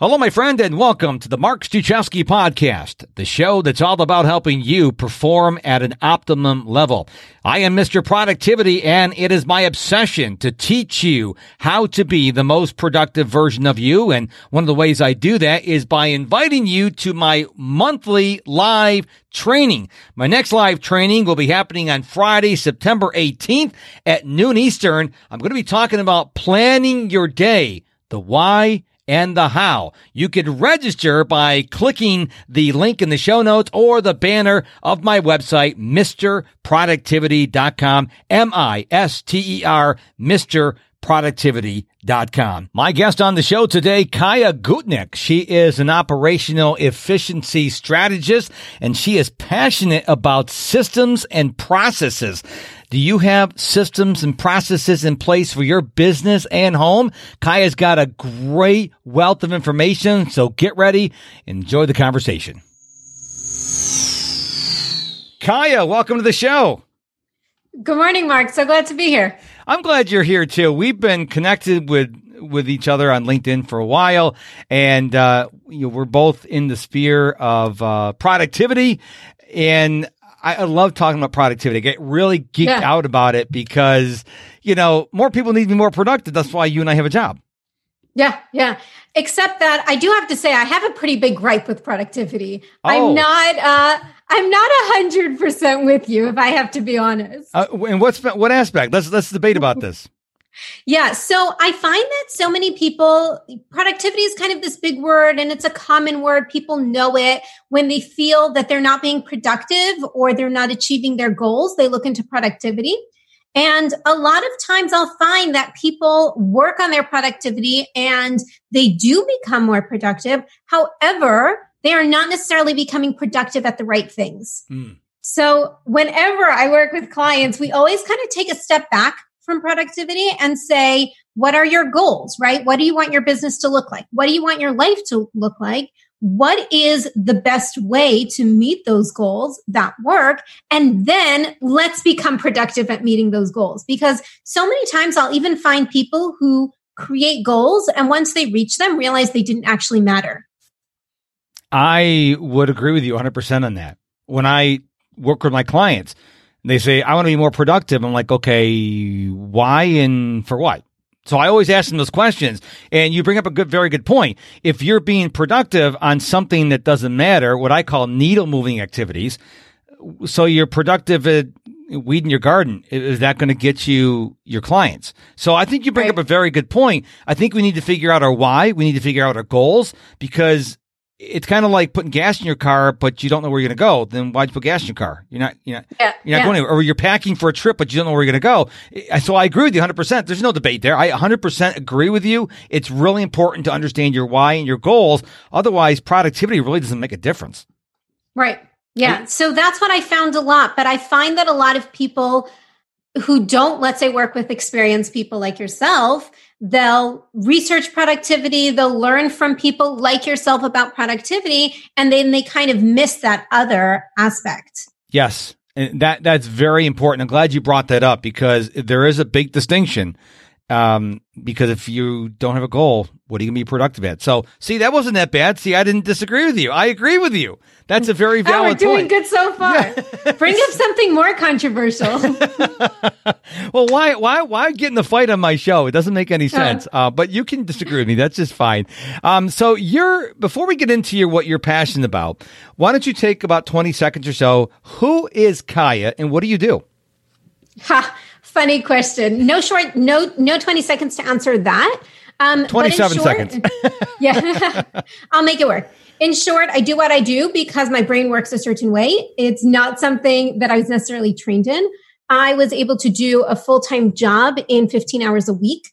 Hello, my friend, and welcome to the Mark Struczewski podcast, the show that's all about helping you perform at an optimum level. I am Mr. Productivity, and it is my obsession to teach you how to be the most productive version of you. And one of the ways I do that is by inviting you to my monthly live training. My next live training will be happening on Friday, September 18th at noon Eastern. I'm going to be talking about planning your day, the why, and the how. You could register by clicking the link in the show notes or the banner of my website, MisterProductivity.com, M-I-S-T-E-R, Mr productivity.com. My guest on the show today, Chaya Gutnick. She is an operational efficiency strategist and she is passionate about systems and processes. Do you have systems and processes in place for your business and home? Chaya's got a great wealth of information, so get ready. Enjoy the conversation. Chaya, welcome to the show. Good morning, Mark. So glad to be here. I'm glad you're here too. We've been connected with with each other on LinkedIn for a while, and uh, you know, we're both in the sphere of uh, productivity. And I, I love talking about productivity. I get really geeked yeah. out about it because, you know, more people need to be more productive. That's why you and I have a job. Yeah, yeah. Except that I do have to say I have a pretty big gripe with productivity. Oh. I'm not uh I'm not a hundred percent with you if I have to be honest. Uh, and what's what aspect? Let's let's debate about this. Yeah. So I find that so many people, productivity is kind of this big word and it's a common word. People know it when they feel that they're not being productive or they're not achieving their goals. They look into productivity. And a lot of times I'll find that people work on their productivity and they do become more productive. However, they are not necessarily becoming productive at the right things. Mm. So whenever I work with clients, we always kind of take a step back from productivity and say, what are your goals, right? What do you want your business to look like? What do you want your life to look like? What is the best way to meet those goals that work? And then let's become productive at meeting those goals. Because so many times I'll even find people who create goals and once they reach them, realize they didn't actually matter. I would agree with you 100% on that. When I work with my clients, they say, I want to be more productive. I'm like, okay, why and for what? So I always ask them those questions. And you bring up a good, very good point. If you're being productive on something that doesn't matter, what I call needle moving activities, so you're productive at weeding your garden. Is that going to get you your clients? So I think you bring right. up a very good point. I think we need to figure out our why. We need to figure out our goals because it's kind of like putting gas in your car, but you don't know where you're going to go. Then why'd you put gas in your car? You're not, you're not, yeah, you're not yeah. going anywhere. Or you're packing for a trip, but you don't know where you're going to go. So I agree with you 100%. There's no debate there. I 100% agree with you. It's really important to understand your why and your goals. Otherwise, productivity really doesn't make a difference. Right. Yeah. So that's what I found a lot. But I find that a lot of people who don't, let's say, work with experienced people like yourself, They'll research productivity. They'll learn from people like yourself about productivity. And then they kind of miss that other aspect. Yes. And that, that's very important. I'm glad you brought that up because there is a big distinction. Um, because if you don't have a goal, what are you going to be productive at? So, see, that wasn't that bad. See, I didn't disagree with you. I agree with you. That's a very valid. Oh, we're doing point. good so far. Yeah. Bring up something more controversial. well, why, why, why get in the fight on my show? It doesn't make any sense. Uh, but you can disagree with me. That's just fine. Um, so you're before we get into your what you're passionate about, why don't you take about twenty seconds or so? Who is Chaya, and what do you do? Ha, funny question. No short, no, no twenty seconds to answer that. Um, 27 short, seconds. yeah, I'll make it work. In short, I do what I do because my brain works a certain way. It's not something that I was necessarily trained in. I was able to do a full time job in 15 hours a week.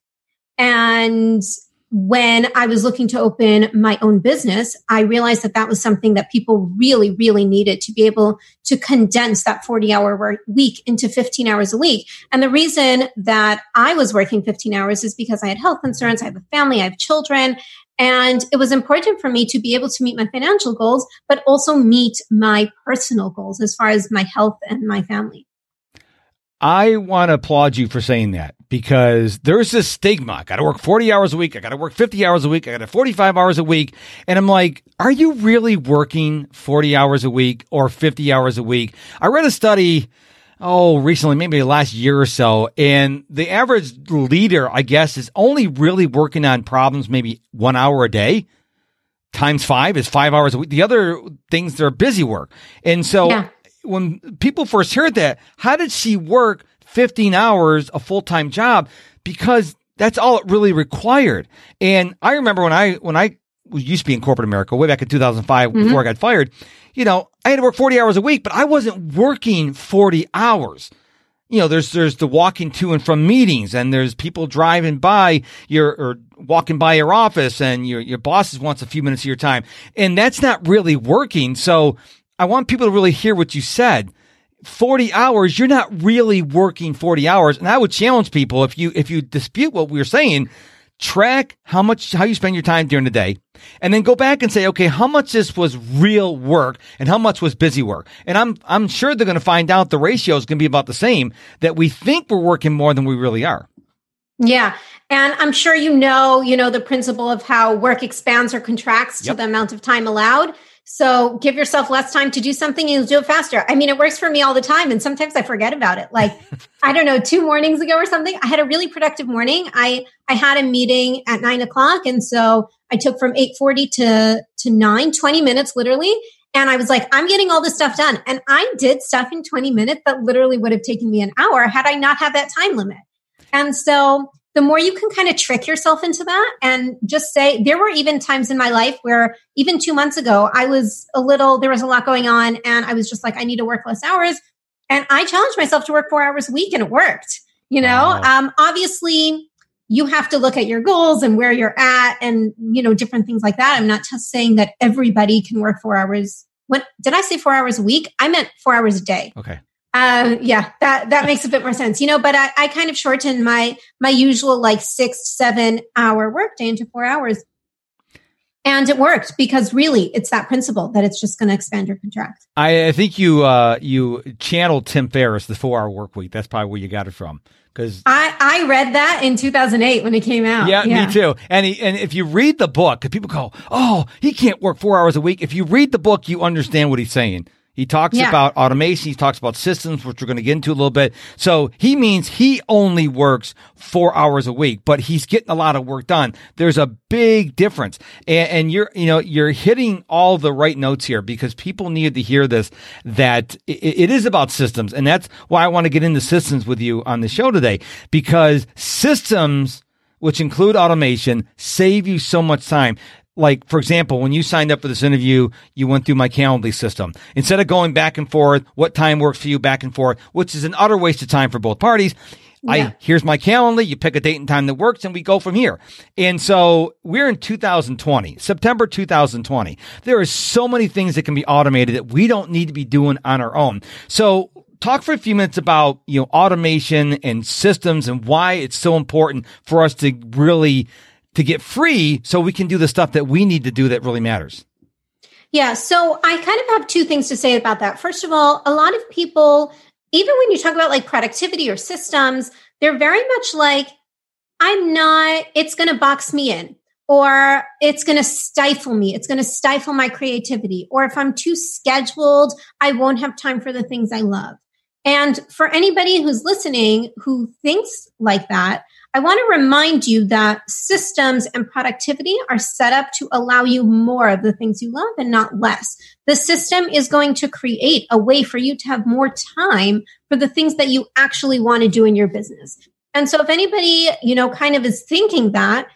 And when I was looking to open my own business, I realized that that was something that people really, really needed to be able to condense that 40 hour week into 15 hours a week. And the reason that I was working 15 hours is because I had health concerns. I have a family. I have children. And it was important for me to be able to meet my financial goals, but also meet my personal goals as far as my health and my family. I want to applaud you for saying that because there's this stigma. I got to work 40 hours a week. I got to work 50 hours a week. I got to 45 hours a week. And I'm like, are you really working 40 hours a week or 50 hours a week? I read a study, oh, recently, maybe last year or so. And the average leader, I guess, is only really working on problems maybe one hour a day. Times five is five hours a week. The other things, they're busy work. And so yeah. when people first heard that, how did she work 15 hours, a full time job, because that's all it really required. And I remember when I, when I used to be in corporate America way back in 2005 mm-hmm. before I got fired, you know, I had to work 40 hours a week, but I wasn't working 40 hours. You know, there's, there's the walking to and from meetings and there's people driving by your, or walking by your office and your, your boss wants a few minutes of your time. And that's not really working. So I want people to really hear what you said 40 hours, you're not really working 40 hours. And I would challenge people if you, if you dispute what we are saying, track how much, how you spend your time during the day and then go back and say, okay, how much this was real work and how much was busy work? And I'm, I'm sure they're going to find out the ratio is going to be about the same that we think we're working more than we really are. Yeah. And I'm sure you know, you know, the principle of how work expands or contracts yep. to the amount of time allowed. So give yourself less time to do something and you'll do it faster. I mean, it works for me all the time. And sometimes I forget about it. Like, I don't know, two mornings ago or something, I had a really productive morning. I, I had a meeting at nine o'clock. And so I took from 840 to, to nine, 20 minutes literally. And I was like, I'm getting all this stuff done. And I did stuff in 20 minutes that literally would have taken me an hour had I not had that time limit. And so the more you can kind of trick yourself into that and just say, there were even times in my life where even two months ago, I was a little, there was a lot going on and I was just like, I need to work less hours. And I challenged myself to work four hours a week and it worked. You know, wow. um, obviously you have to look at your goals and where you're at and, you know, different things like that. I'm not just saying that everybody can work four hours. What did I say four hours a week? I meant four hours a day. Okay. Uh, yeah, that that makes a bit more sense, you know. But I, I kind of shortened my my usual like six seven hour workday into four hours, and it worked because really it's that principle that it's just going to expand your contract. I, I think you uh, you channeled Tim Ferriss, the four hour work week. That's probably where you got it from. Because I, I read that in 2008 when it came out. Yeah, yeah. me too. And he, and if you read the book, people go, "Oh, he can't work four hours a week." If you read the book, you understand what he's saying. He talks yeah. about automation. He talks about systems, which we're going to get into a little bit. So he means he only works four hours a week, but he's getting a lot of work done. There's a big difference. And, and you're, you know, you're hitting all the right notes here because people need to hear this, that it, it is about systems. And that's why I want to get into systems with you on the show today because systems, which include automation, save you so much time like for example when you signed up for this interview you went through my calendly system instead of going back and forth what time works for you back and forth which is an utter waste of time for both parties yeah. I here's my calendar. You pick a date and time that works, and we go from here. And so we're in 2020, September 2020. There are so many things that can be automated that we don't need to be doing on our own. So talk for a few minutes about you know automation and systems and why it's so important for us to really to get free so we can do the stuff that we need to do that really matters. Yeah. So I kind of have two things to say about that. First of all, a lot of people, even when you talk about like productivity or systems, they're very much like, I'm not, it's going to box me in or it's going to stifle me. It's going to stifle my creativity. Or if I'm too scheduled, I won't have time for the things I love. And for anybody who's listening who thinks like that, I want to remind you that systems and productivity are set up to allow you more of the things you love and not less. The system is going to create a way for you to have more time for the things that you actually want to do in your business. And so if anybody, you know, kind of is thinking that,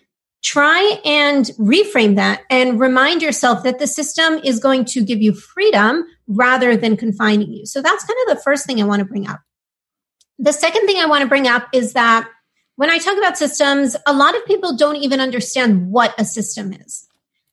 try and reframe that and remind yourself that the system is going to give you freedom rather than confining you. So that's kind of the first thing I want to bring up. The second thing I want to bring up is that when I talk about systems, a lot of people don't even understand what a system is.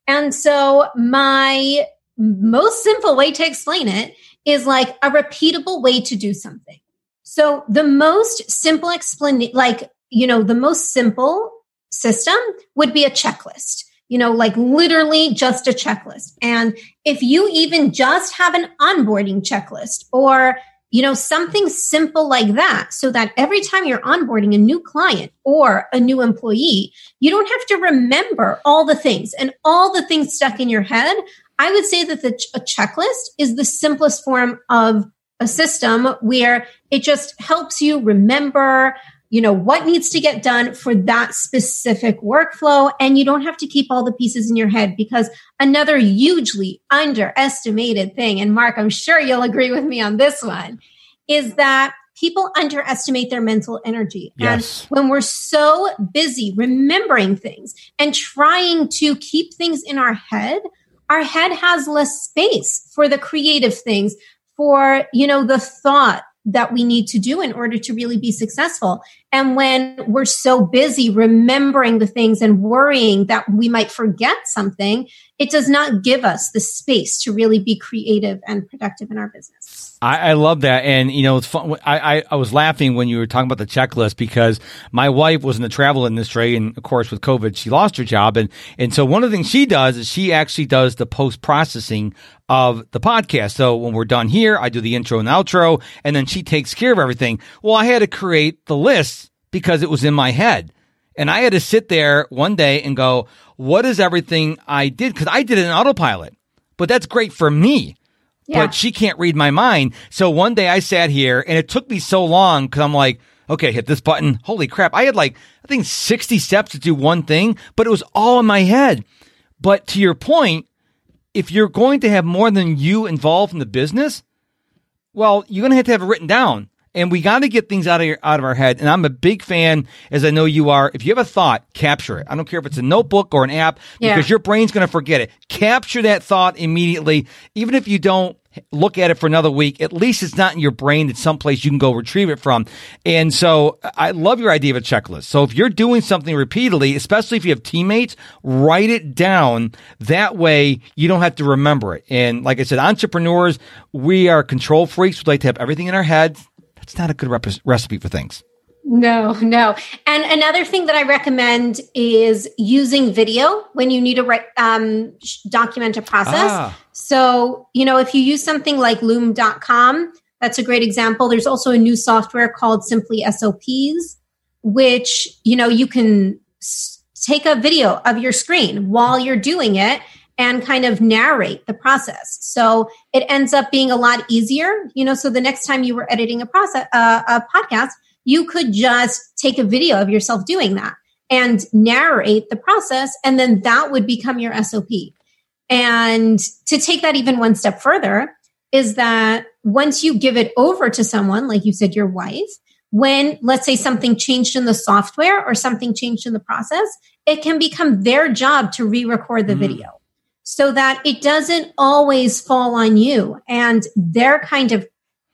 And so my most simple way to explain it is like a repeatable way to do something. So the most simple explain like, you know, the most simple system would be a checklist. You know, like literally just a checklist. And if you even just have an onboarding checklist or you know, something simple like that so that every time you're onboarding a new client or a new employee, you don't have to remember all the things and all the things stuck in your head. I would say that the, a checklist is the simplest form of a system where it just helps you remember you know what needs to get done for that specific workflow and you don't have to keep all the pieces in your head because another hugely underestimated thing and mark i'm sure you'll agree with me on this one is that people underestimate their mental energy yes. and when we're so busy remembering things and trying to keep things in our head our head has less space for the creative things for you know the thought that we need to do in order to really be successful. And when we're so busy remembering the things and worrying that we might forget something, it does not give us the space to really be creative and productive in our business. I, I love that, and you know, it's fun. I, I, I was laughing when you were talking about the checklist because my wife was in the travel industry, and of course, with COVID, she lost her job, and and so one of the things she does is she actually does the post processing of the podcast. So when we're done here, I do the intro and outro, and then she takes care of everything. Well, I had to create the list because it was in my head. And I had to sit there one day and go, what is everything I did? Cause I did it in autopilot, but that's great for me yeah. but she can't read my mind. So one day I sat here and it took me so long because I'm like, okay, hit this button. Holy crap. I had like, I think 60 steps to do one thing, but it was all in my head. But to your point, if you're going to have more than you involved in the business, well, you're going to have to have it written down. And we got to get things out of your, out of our head. And I'm a big fan, as I know you are. If you have a thought, capture it. I don't care if it's a notebook or an app, yeah. because your brain's going to forget it. Capture that thought immediately, even if you don't look at it for another week. At least it's not in your brain. It's someplace you can go retrieve it from. And so I love your idea of a checklist. So if you're doing something repeatedly, especially if you have teammates, write it down. That way you don't have to remember it. And like I said, entrepreneurs, we are control freaks. We like to have everything in our heads. That's not a good rep- recipe for things. No, no. And another thing that I recommend is using video when you need to write, um, document a process. Ah. So, you know, if you use something like loom.com, that's a great example. There's also a new software called Simply SOPs, which, you know, you can s- take a video of your screen while you're doing it and kind of narrate the process. So it ends up being a lot easier, you know, so the next time you were editing a process, uh, a podcast, you could just take a video of yourself doing that and narrate the process. And then that would become your SOP. And to take that even one step further is that once you give it over to someone, like you said, your wife, when let's say something changed in the software or something changed in the process, it can become their job to re record the mm. video so that it doesn't always fall on you. And they're kind of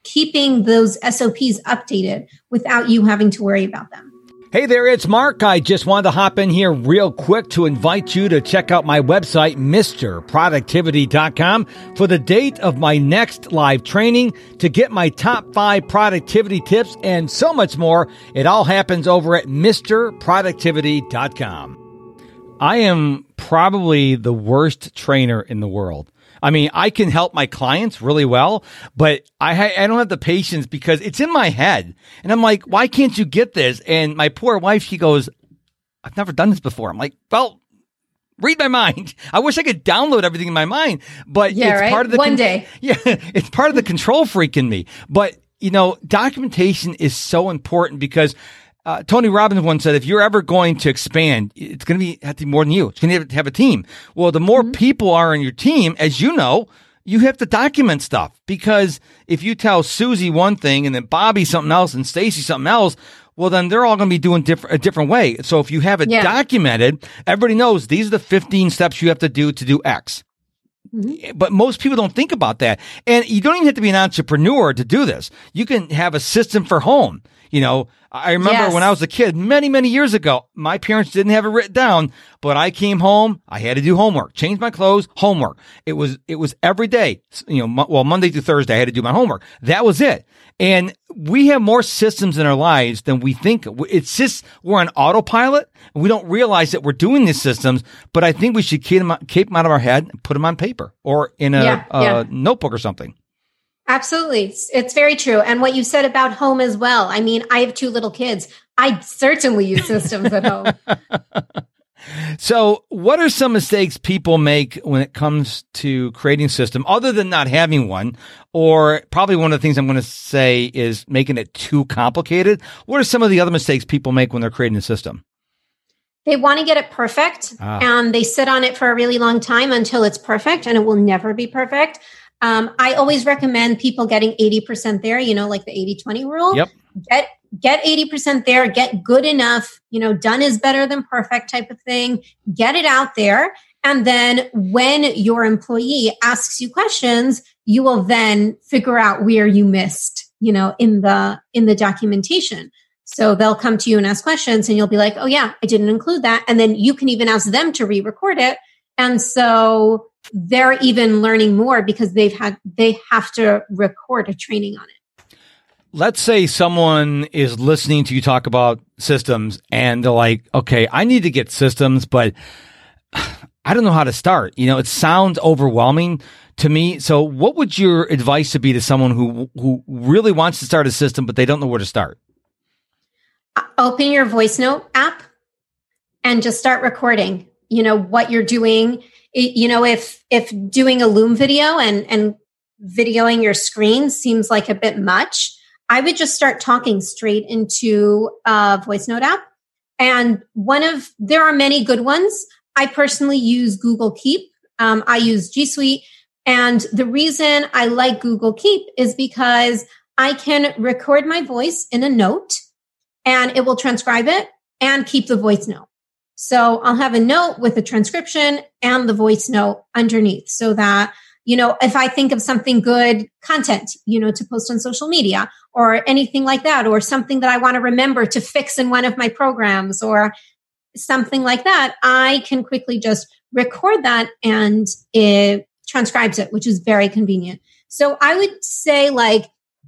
keeping those SOPs updated without you having to worry about them. Hey there, it's Mark. I just wanted to hop in here real quick to invite you to check out my website, MisterProductivity.com, for the date of my next live training to get my top five productivity tips and so much more. It all happens over at MisterProductivity.com. I am probably the worst trainer in the world. I mean, I can help my clients really well, but I, ha- I don't have the patience because it's in my head. And I'm like, why can't you get this? And my poor wife, she goes, I've never done this before. I'm like, well, read my mind. I wish I could download everything in my mind, but yeah, it's right? part of the one con- day. Yeah, it's part of the control freak in me. But you know, documentation is so important because uh, Tony Robbins once said, if you're ever going to expand, it's going to be have to be more than you. It's going to have to have a team. Well, the more mm-hmm. people are in your team, as you know, you have to document stuff because if you tell Susie one thing and then Bobby something else and Stacy something else, well, then they're all going to be doing different, a different way. So if you have it yeah. documented, everybody knows these are the 15 steps you have to do to do X. Mm-hmm. But most people don't think about that. And you don't even have to be an entrepreneur to do this. You can have a system for home. You know, I remember yes. when I was a kid, many, many years ago, my parents didn't have it written down, but I came home, I had to do homework, change my clothes, homework. It was, it was every day, you know, well, Monday through Thursday, I had to do my homework. That was it. And we have more systems in our lives than we think. It's just, we're on autopilot and we don't realize that we're doing these systems, but I think we should keep them, keep them out of our head and put them on paper or in a, yeah, yeah. notebook or something. Absolutely. It's very true. And what you said about home as well. I mean, I have two little kids. I certainly use systems at home. So, what are some mistakes people make when it comes to creating a system other than not having one? Or probably one of the things I'm going to say is making it too complicated. What are some of the other mistakes people make when they're creating a system? They want to get it perfect ah. and they sit on it for a really long time until it's perfect and it will never be perfect. Um, I always recommend people getting 80% there, you know, like the 80 20 rule. Yep. Get get 80% there, get good enough, you know, done is better than perfect type of thing. Get it out there. And then when your employee asks you questions, you will then figure out where you missed, you know, in the in the documentation. So they'll come to you and ask questions and you'll be like, "Oh yeah, I didn't include that." And then you can even ask them to re-record it. And so they're even learning more because they've had they have to record a training on it let's say someone is listening to you talk about systems and they're like, okay, I need to get systems, but I don't know how to start. You know, it sounds overwhelming to me. So what would your advice to be to someone who, who really wants to start a system, but they don't know where to start? Uh, open your voice note app and just start recording, you know, what you're doing. You know, if, if doing a loom video and, and videoing your screen seems like a bit much, I would just start talking straight into a voice note app. And one of, there are many good ones. I personally use Google Keep. Um, I use G Suite. And the reason I like Google Keep is because I can record my voice in a note and it will transcribe it and keep the voice note. So I'll have a note with a transcription and the voice note underneath so that you know, if I think of something good content, you know, to post on social media or anything like that, or something that I want to remember to fix in one of my programs or something like that, I can quickly just record that and it transcribes it, which is very convenient. So I would say like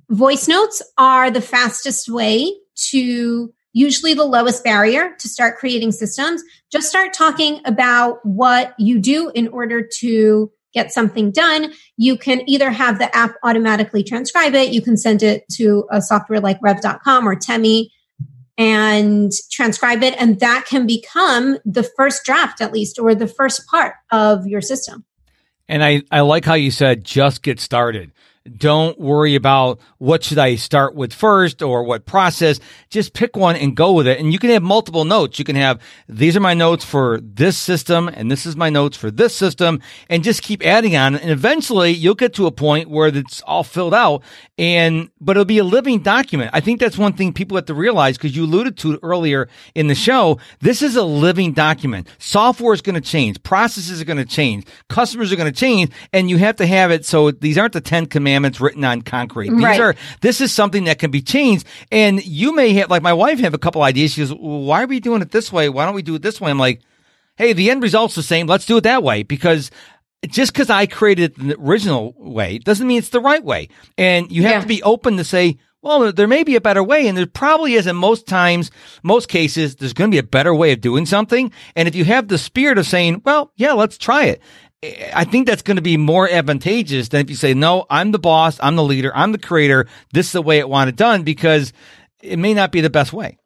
voice notes are the fastest way to usually the lowest barrier to start creating systems. Just start talking about what you do in order to get something done, you can either have the app automatically transcribe it, you can send it to a software like rev.com or Temi and transcribe it. And that can become the first draft, at least, or the first part of your system. And I, I like how you said just get started. Don't worry about what should I start with first or what process. Just pick one and go with it. And you can have multiple notes. You can have these are my notes for this system and this is my notes for this system and just keep adding on. And eventually you'll get to a point where it's all filled out and, but it'll be a living document. I think that's one thing people have to realize because you alluded to it earlier in the show. This is a living document. Software is going to change. Processes are going to change. Customers are going to change and you have to have it. So these aren't the 10 commandments commandments written on concrete. These right. are, this is something that can be changed. And you may have, like my wife have a couple ideas. She goes, well, why are we doing it this way? Why don't we do it this way? I'm like, Hey, the end result's the same. Let's do it that way because just because I created the original way doesn't mean it's the right way. And you have yeah. to be open to say, well, there may be a better way. And there probably is in most times, most cases, there's going to be a better way of doing something. And if you have the spirit of saying, well, yeah, let's try it. I think that's going to be more advantageous than if you say, no, I'm the boss, I'm the leader, I'm the creator. This is the way I want it done because it may not be the best way.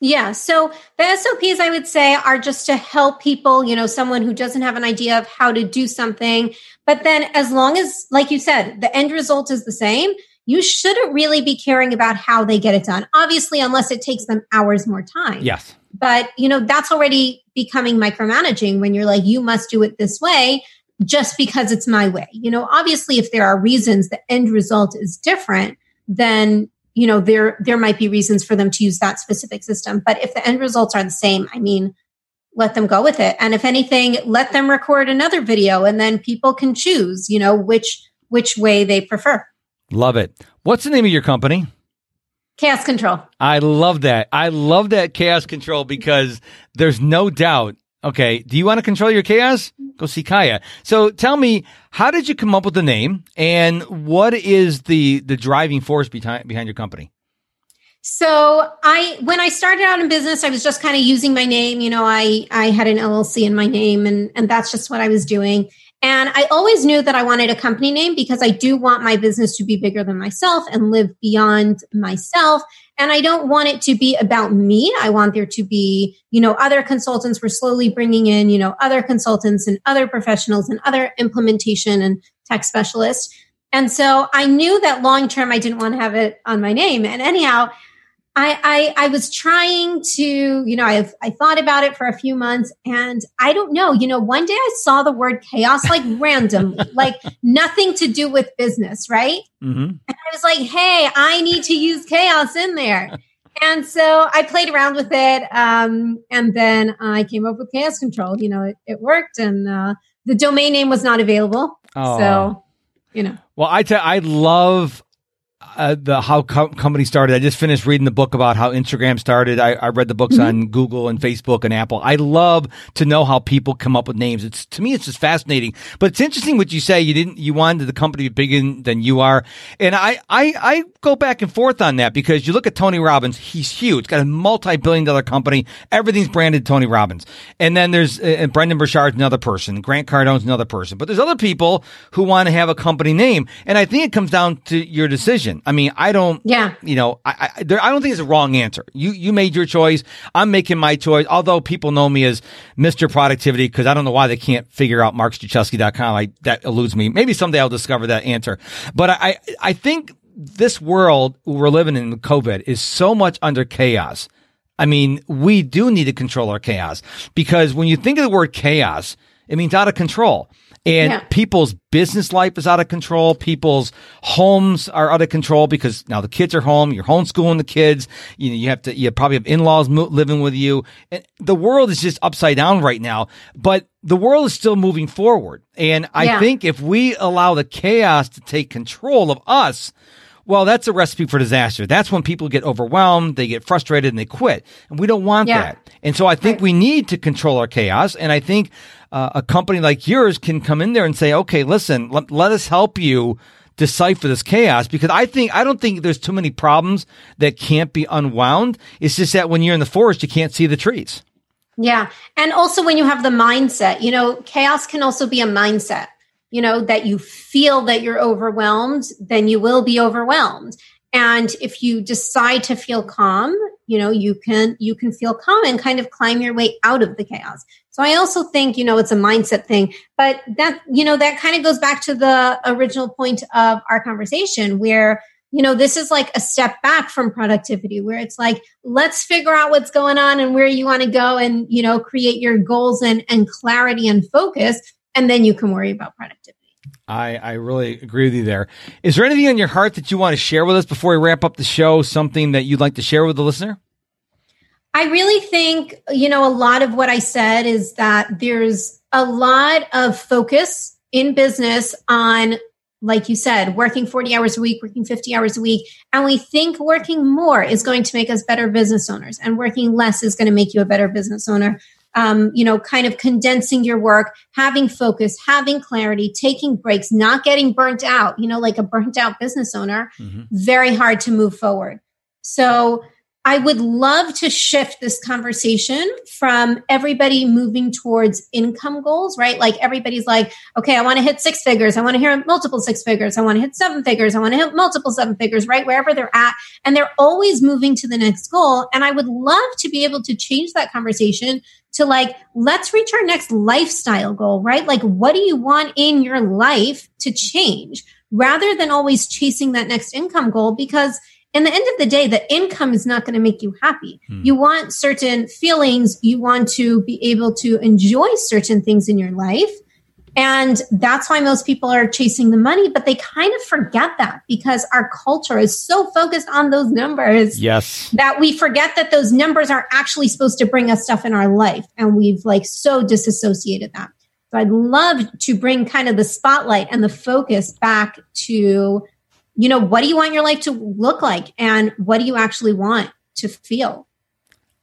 Yeah. So the SOPs I would say are just to help people, you know, someone who doesn't have an idea of how to do something. But then as long as, like you said, the end result is the same, you shouldn't really be caring about how they get it done. Obviously, unless it takes them hours more time. Yes. But, you know, that's already becoming micromanaging when you're like, you must do it this way just because it's my way. You know, obviously, if there are reasons the end result is different, then you know there there might be reasons for them to use that specific system. But if the end results are the same i mean let them go with it. And if anything let them record another video and then people can choose you know which which way they prefer. Love it. What's the name of your company Chaos Control. I love that. I love that chaos control because there's no doubt. Okay, do you want to control your chaos? Go see Chaya. So tell me, how did you come up with the name, and what is the the driving force behind behind your company? So I when I started out in business, I was just kind of using my name. You know, I I had an LLC in my name, and and that's just what I was doing. And I always knew that I wanted a company name because I do want my business to be bigger than myself and live beyond myself. And I don't want it to be about me. I want there to be, you know, other consultants. We're slowly bringing in, you know, other consultants and other professionals and other implementation and tech specialists. And so I knew that long term, I didn't want to have it on my name. And anyhow, I, I, I was trying to, you know, I I thought about it for a few months and I don't know, you know, one day I saw the word chaos like randomly, like nothing to do with business, right? Mm-hmm. And I was like, hey, I need to use chaos in there. and so I played around with it. Um, and then I came up with chaos control. You know, it, it worked and uh, the domain name was not available. Oh. So, you know. Well, I tell I love uh, the how co- company started. I just finished reading the book about how Instagram started. I, I read the books mm-hmm. on Google and Facebook and Apple. I love to know how people come up with names. It's to me, it's just fascinating. But it's interesting what you say. You didn't, you wanted the company bigger than you are, and I, I, I go back and forth on that because you look at Tony Robbins. He's huge. Got a multi-billion-dollar company. Everything's branded Tony Robbins. And then there's uh, and Brendon Burchard's another person. Grant Cardone's another person. But there's other people who want to have a company name, and I think it comes down to your decision. I mean, I don't. Yeah. You know, I I, there, I don't think it's a wrong answer. You you made your choice. I'm making my choice. Although people know me as Mr. Productivity because I don't know why they can't figure out markstruczewski.com. I that eludes me. Maybe someday I'll discover that answer. But I I think this world we're living in COVID is so much under chaos. I mean, we do need to control our chaos because when you think of the word chaos, it means out of control. And yeah. people's business life is out of control. People's homes are out of control because now the kids are home. You're homeschooling the kids. You know, you have to, you probably have in-laws living with you. And the world is just upside down right now, but the world is still moving forward. And I yeah. think if we allow the chaos to take control of us, well, that's a recipe for disaster. That's when people get overwhelmed, they get frustrated, and they quit. And we don't want yeah. that. And so I think right. we need to control our chaos. And I think uh, a company like yours can come in there and say, okay, listen, let, let us help you decipher this chaos because I think I don't think there's too many problems that can't be unwound. It's just that when you're in the forest, you can't see the trees. Yeah. And also when you have the mindset, you know, chaos can also be a mindset you know, that you feel that you're overwhelmed, then you will be overwhelmed. And if you decide to feel calm, you know, you can you can feel calm and kind of climb your way out of the chaos. So I also think, you know, it's a mindset thing, but that, you know, that kind of goes back to the original point of our conversation where you know, this is like a step back from productivity where it's like, let's figure out what's going on and where you want to go and, you know, create your goals and, and clarity and focus and then you can worry about productivity. I, I really agree with you there. Is there anything on your heart that you want to share with us before we wrap up the show? Something that you'd like to share with the listener? I really think, you know, a lot of what I said is that there's a lot of focus in business on, like you said, working 40 hours a week, working 50 hours a week. And we think working more is going to make us better business owners and working less is going to make you a better business owner um, you know, kind of condensing your work, having focus, having clarity, taking breaks, not getting burnt out, you know, like a burnt out business owner, mm-hmm. very hard to move forward. So I would love to shift this conversation from everybody moving towards income goals, right? Like everybody's like, okay, I want to hit six figures. I want to hit multiple six figures. I want to hit seven figures. I want to hit multiple seven figures, right? Wherever they're at. And they're always moving to the next goal. And I would love to be able to change that conversation to like, let's reach our next lifestyle goal, right? Like, what do you want in your life to change rather than always chasing that next income goal? Because in the end of the day, the income is not going to make you happy. Hmm. You want certain feelings. You want to be able to enjoy certain things in your life. And that's why most people are chasing the money, but they kind of forget that because our culture is so focused on those numbers. Yes. That we forget that those numbers are actually supposed to bring us stuff in our life. And we've like so disassociated that. So I'd love to bring kind of the spotlight and the focus back to you know, what do you want your life to look like and what do you actually want to feel?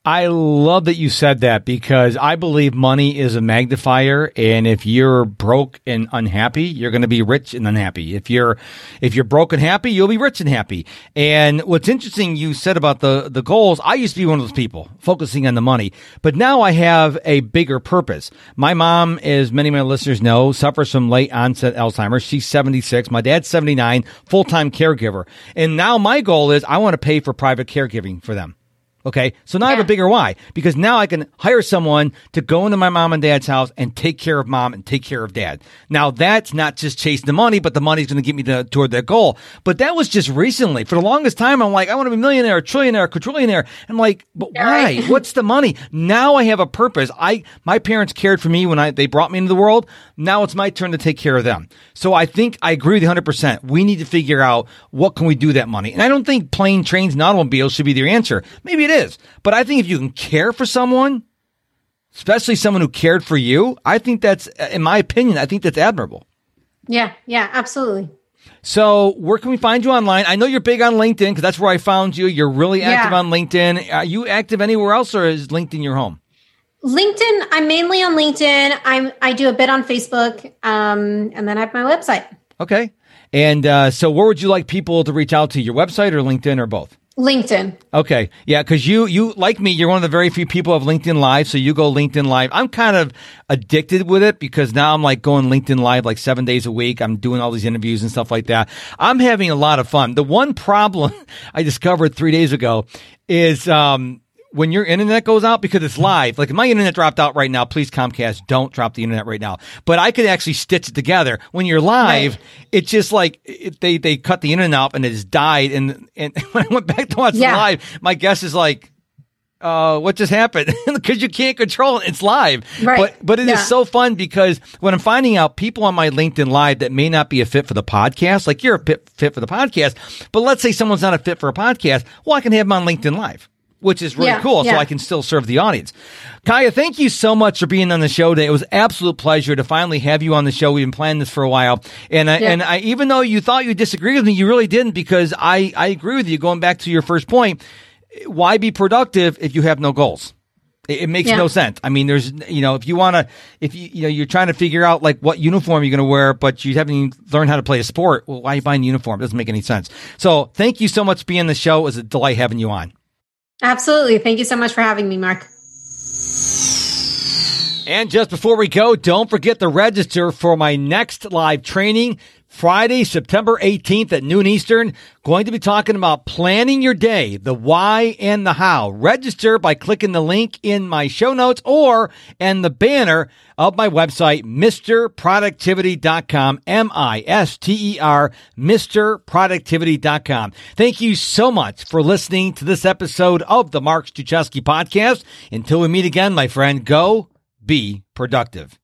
I love that you said that because I believe money is a magnifier and if you're broke and unhappy, you're going to be rich and unhappy. If you're if you're broke and happy, you'll be rich and happy. And what's interesting you said about the the goals, I used to be one of those people focusing on the money, but now I have a bigger purpose. My mom, as many of my listeners know, suffers from late onset Alzheimer's. She's 76, my dad's 79, full-time caregiver. And now my goal is I want to pay for private caregiving for them. Okay. So now I have a bigger why because now I can hire someone to go into my mom and dad's house and take care of mom and take care of dad. Now that's not just chasing the money, but the money's going to get me to, toward that goal. But that was just recently. For the longest time, I'm like, I want to be a millionaire, a trillionaire, a quadrillionaire. I'm like, but why? What's the money? Now I have a purpose. I, my parents cared for me when I, they brought me into the world. Now it's my turn to take care of them. So I think I agree with you 100%. We need to figure out what can we do that money. And I don't think plane, trains, and automobiles should be their answer. Maybe it is. But I think if you can care for someone, especially someone who cared for you, I think that's, in my opinion, I think that's admirable. Yeah, yeah, absolutely. So, where can we find you online? I know you're big on LinkedIn because that's where I found you. You're really active Yeah. on LinkedIn. Are you active anywhere else, or is LinkedIn your home? LinkedIn, I'm mainly on LinkedIn. I'm I do a bit on Facebook, um, and then I have my website. Okay. And uh, so, where would you like people to reach out to? Your website or LinkedIn or both? LinkedIn. Okay. Yeah, because you you like me, you're one of the very few people of LinkedIn Live, so you go LinkedIn Live. I'm kind of addicted with it because now I'm like going LinkedIn Live like seven days a week. I'm doing all these interviews and stuff like that. I'm having a lot of fun. The one problem I discovered three days ago is um when your internet goes out because it's live, like if my internet dropped out right now, please Comcast, don't drop the internet right now. But I could actually stitch it together. When you're live, Right. it's just like it, they they cut the internet out and it's died. And and when I went back to watch Yeah. live, my guess is like, uh, what just happened? Because you can't control it. It's live. Right. But but it is Yeah. so fun because when I'm finding out people on my LinkedIn live that may not be a fit for the podcast, like you're a fit, fit for the podcast, but let's say someone's not a fit for a podcast, well, I can have them on LinkedIn live. Which is really Yeah, cool, so. I can still serve the audience. Chaya, thank you so much for being on the show today. It was absolute pleasure to finally have you on the show. We've been planning this for a while, and I, Yeah. and I, even though you thought you disagreed with me, you really didn't because I I agree with you. Going back to your first point, why be productive if you have no goals? It, it makes Yeah. no sense. I mean, there's, you know, if you want to, if you, you know, you're trying to figure out like what uniform you're going to wear, but you haven't even learned how to play a sport. Well, why are you buying a uniform? It doesn't make any sense. So thank you so much for being on the show. It was a delight having you on. Absolutely. Thank you so much for having me, Mark. And just before we go, don't forget to register for my next live training Friday, September 18th at noon Eastern. Going to be talking about planning your day, the why and the how. Register by clicking the link in my show notes or and the banner of my website, MisterProductivity.com, M-I-S-T-E-R, MisterProductivity.com. Thank you so much for listening to this episode of the Mark Struczewski podcast. Until we meet again, my friend, go be productive.